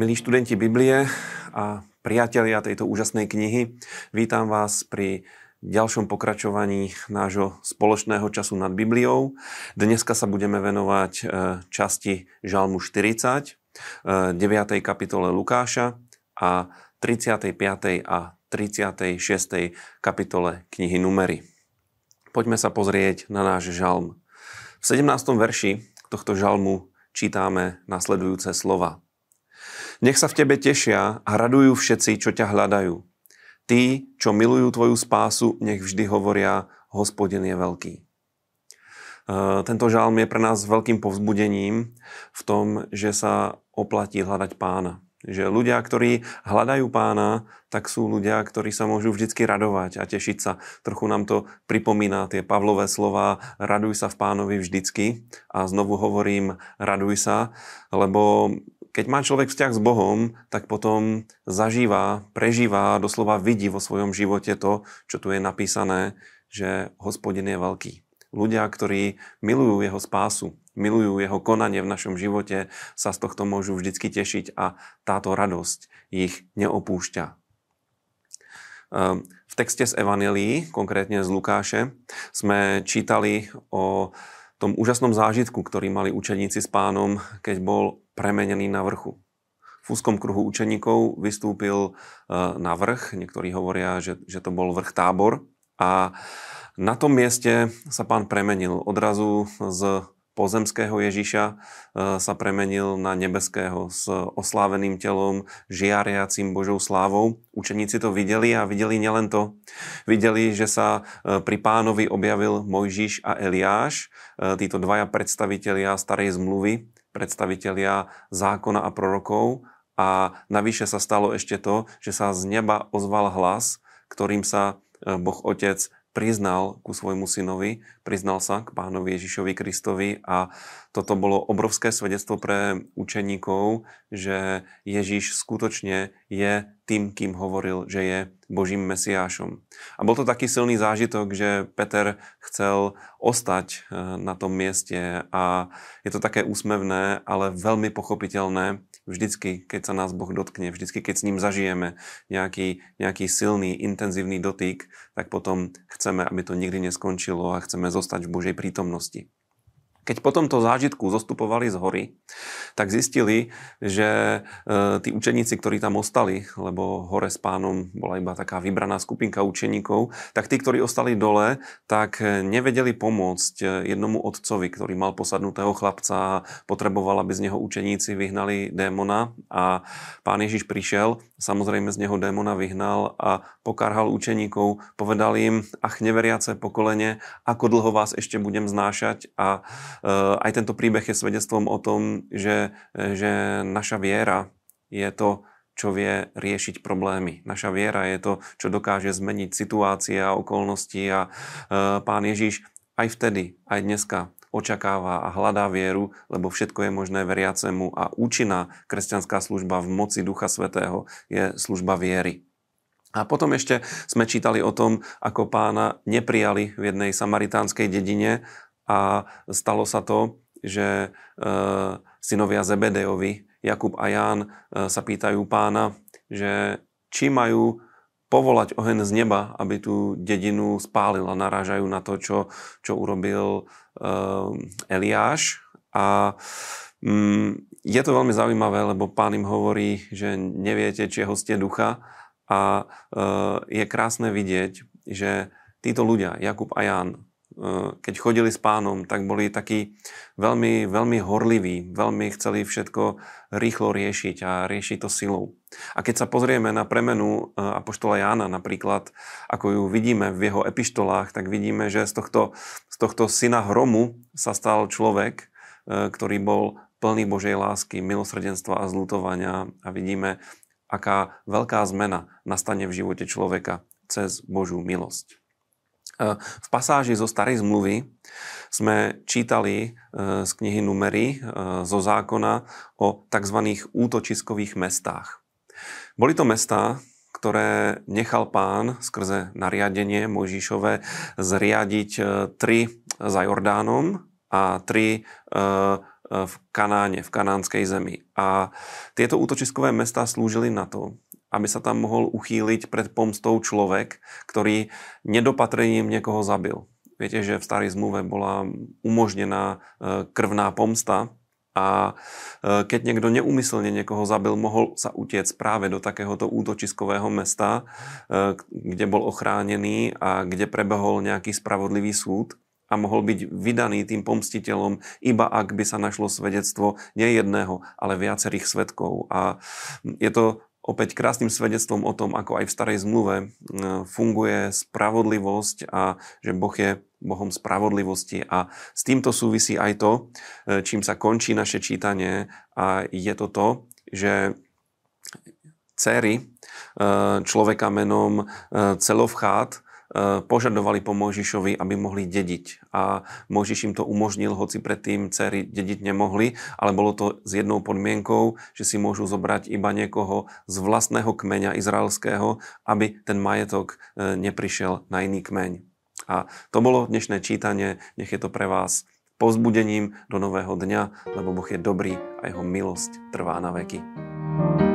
Milí študenti Biblie a priatelia tejto úžasnej knihy, vítam vás pri ďalšom pokračovaní nášho spoločného času nad Bibliou. Dneska sa budeme venovať e, časti Žalmu 40, 9. E, kapitole Lukáša a 35. a 36. kapitole knihy Numery. Poďme sa pozrieť na náš žalm. V 17. verši tohto žalmu čítame nasledujúce slova. Nech sa v tebe tešia a radujú všetci, čo ťa hľadajú. Tí, čo milujú tvoju spásu, nech vždy hovoria, hospodin je veľký. E, tento žalm je pre nás veľkým povzbudením v tom, že sa oplatí hľadať pána. Že ľudia, ktorí hľadajú pána, tak sú ľudia, ktorí sa môžu vždy radovať a tešiť sa. Trochu nám to pripomína tie Pavlové slova raduj sa v pánovi vždycky. A znovu hovorím raduj sa, lebo keď má človek vzťah s Bohom, tak potom zažíva, prežíva, doslova vidí vo svojom živote to, čo tu je napísané, že hospodin je veľký. Ľudia, ktorí milujú jeho spásu, milujú jeho konanie v našom živote, sa z tohto môžu vždycky tešiť a táto radosť ich neopúšťa. Ehm, v texte z Evanelii, konkrétne z Lukáše, sme čítali o tom úžasnom zážitku, ktorý mali učeníci s pánom, keď bol premenený na vrchu. V úzkom kruhu učeníkov vystúpil e, na vrch, niektorí hovoria, že, že to bol vrch tábor a na tom mieste sa pán premenil. Odrazu z pozemského Ježiša e, sa premenil na nebeského s osláveným telom, žiariacím Božou slávou. Učeníci to videli a videli nielen to. Videli, že sa e, pri pánovi objavil Mojžiš a Eliáš, e, títo dvaja predstavitelia starej zmluvy, predstavitelia zákona a prorokov. A navyše sa stalo ešte to, že sa z neba ozval hlas, ktorým sa Boh Otec priznal ku svojmu synovi, priznal sa k pánovi Ježišovi Kristovi a toto bolo obrovské svedectvo pre učeníkov, že Ježiš skutočne je tým, kým hovoril, že je Božím Mesiášom. A bol to taký silný zážitok, že Peter chcel ostať eh, na tom mieste a je to také úsmevné, ale veľmi pochopiteľné, vždycky, keď sa nás Boh dotkne, vždycky, keď s ním zažijeme nejaký, nejaký silný, intenzívny dotyk, tak potom chceme, aby to nikdy neskončilo a chceme zostať v Božej prítomnosti. Keď po tomto zážitku zostupovali z hory, tak zistili, že e, tí učeníci, ktorí tam ostali, lebo hore s pánom bola iba taká vybraná skupinka učeníkov, tak tí, ktorí ostali dole, tak nevedeli pomôcť e, jednomu otcovi, ktorý mal posadnutého chlapca a potreboval, aby z neho učeníci vyhnali démona. A pán Ježiš prišiel, samozrejme z neho démona vyhnal a pokarhal učeníkov, povedal im, ach neveriace pokolenie, ako dlho vás ešte budem znášať? A aj tento príbeh je svedectvom o tom, že, že naša viera je to, čo vie riešiť problémy. Naša viera je to, čo dokáže zmeniť situácie a okolnosti a eh, pán Ježiš aj vtedy, aj dneska očakáva a hľadá vieru, lebo všetko je možné veriacemu a účinná kresťanská služba v moci Ducha Svetého je služba viery. A potom ešte sme čítali o tom, ako pána neprijali v jednej samaritánskej dedine a stalo sa to, že e, synovia Zebedejovi, Jakub a Ján, e, sa pýtajú pána, že či majú povolať oheň z neba, aby tú dedinu spálil a narážajú na to, čo, čo urobil e, Eliáš. A mm, je to veľmi zaujímavé, lebo pán im hovorí, že neviete, či je hostie ducha a je krásne vidieť, že títo ľudia, Jakub a Ján, keď chodili s pánom, tak boli takí veľmi, veľmi horliví, veľmi chceli všetko rýchlo riešiť a riešiť to silou. A keď sa pozrieme na premenu eh, Apoštola Jána napríklad, ako ju vidíme v jeho epištolách, tak vidíme, že z tohto, z tohto syna hromu sa stal človek, eh, ktorý bol plný Božej lásky, milosrdenstva a zlutovania a vidíme, aká veľká zmena nastane v živote človeka cez Božú milosť. V pasáži zo Starej zmluvy sme čítali e, z knihy Numery e, zo zákona o tzv. útočiskových mestách. Boli to mestá, ktoré nechal pán skrze nariadenie Mojžišové zriadiť e, tri za Jordánom a tri v Kanáne, v kanánskej zemi. A tieto útočiskové mesta slúžili na to, aby sa tam mohol uchýliť pred pomstou človek, ktorý nedopatrením niekoho zabil. Viete, že v starej zmluve bola umožnená e, krvná pomsta a e, keď niekto neumyselne niekoho zabil, mohol sa utiec práve do takéhoto útočiskového mesta, e, kde bol ochránený a kde prebehol nejaký spravodlivý súd a mohol byť vydaný tým pomstiteľom, iba ak by sa našlo svedectvo nie jedného, ale viacerých svetkov. A je to opäť krásnym svedectvom o tom, ako aj v starej zmluve e, funguje spravodlivosť a že Boh je Bohom spravodlivosti. A s týmto súvisí aj to, e, čím sa končí naše čítanie. A je to to, že céry e, človeka menom Celovchát požadovali po Mojžišovi, aby mohli dediť. A Mojžiš im to umožnil, hoci predtým cery dediť nemohli, ale bolo to s jednou podmienkou, že si môžu zobrať iba niekoho z vlastného kmeňa izraelského, aby ten majetok eh, neprišiel na iný kmeň. A to bolo dnešné čítanie, nech je to pre vás povzbudením do nového dňa, lebo Boh je dobrý a jeho milosť trvá na veky. thank you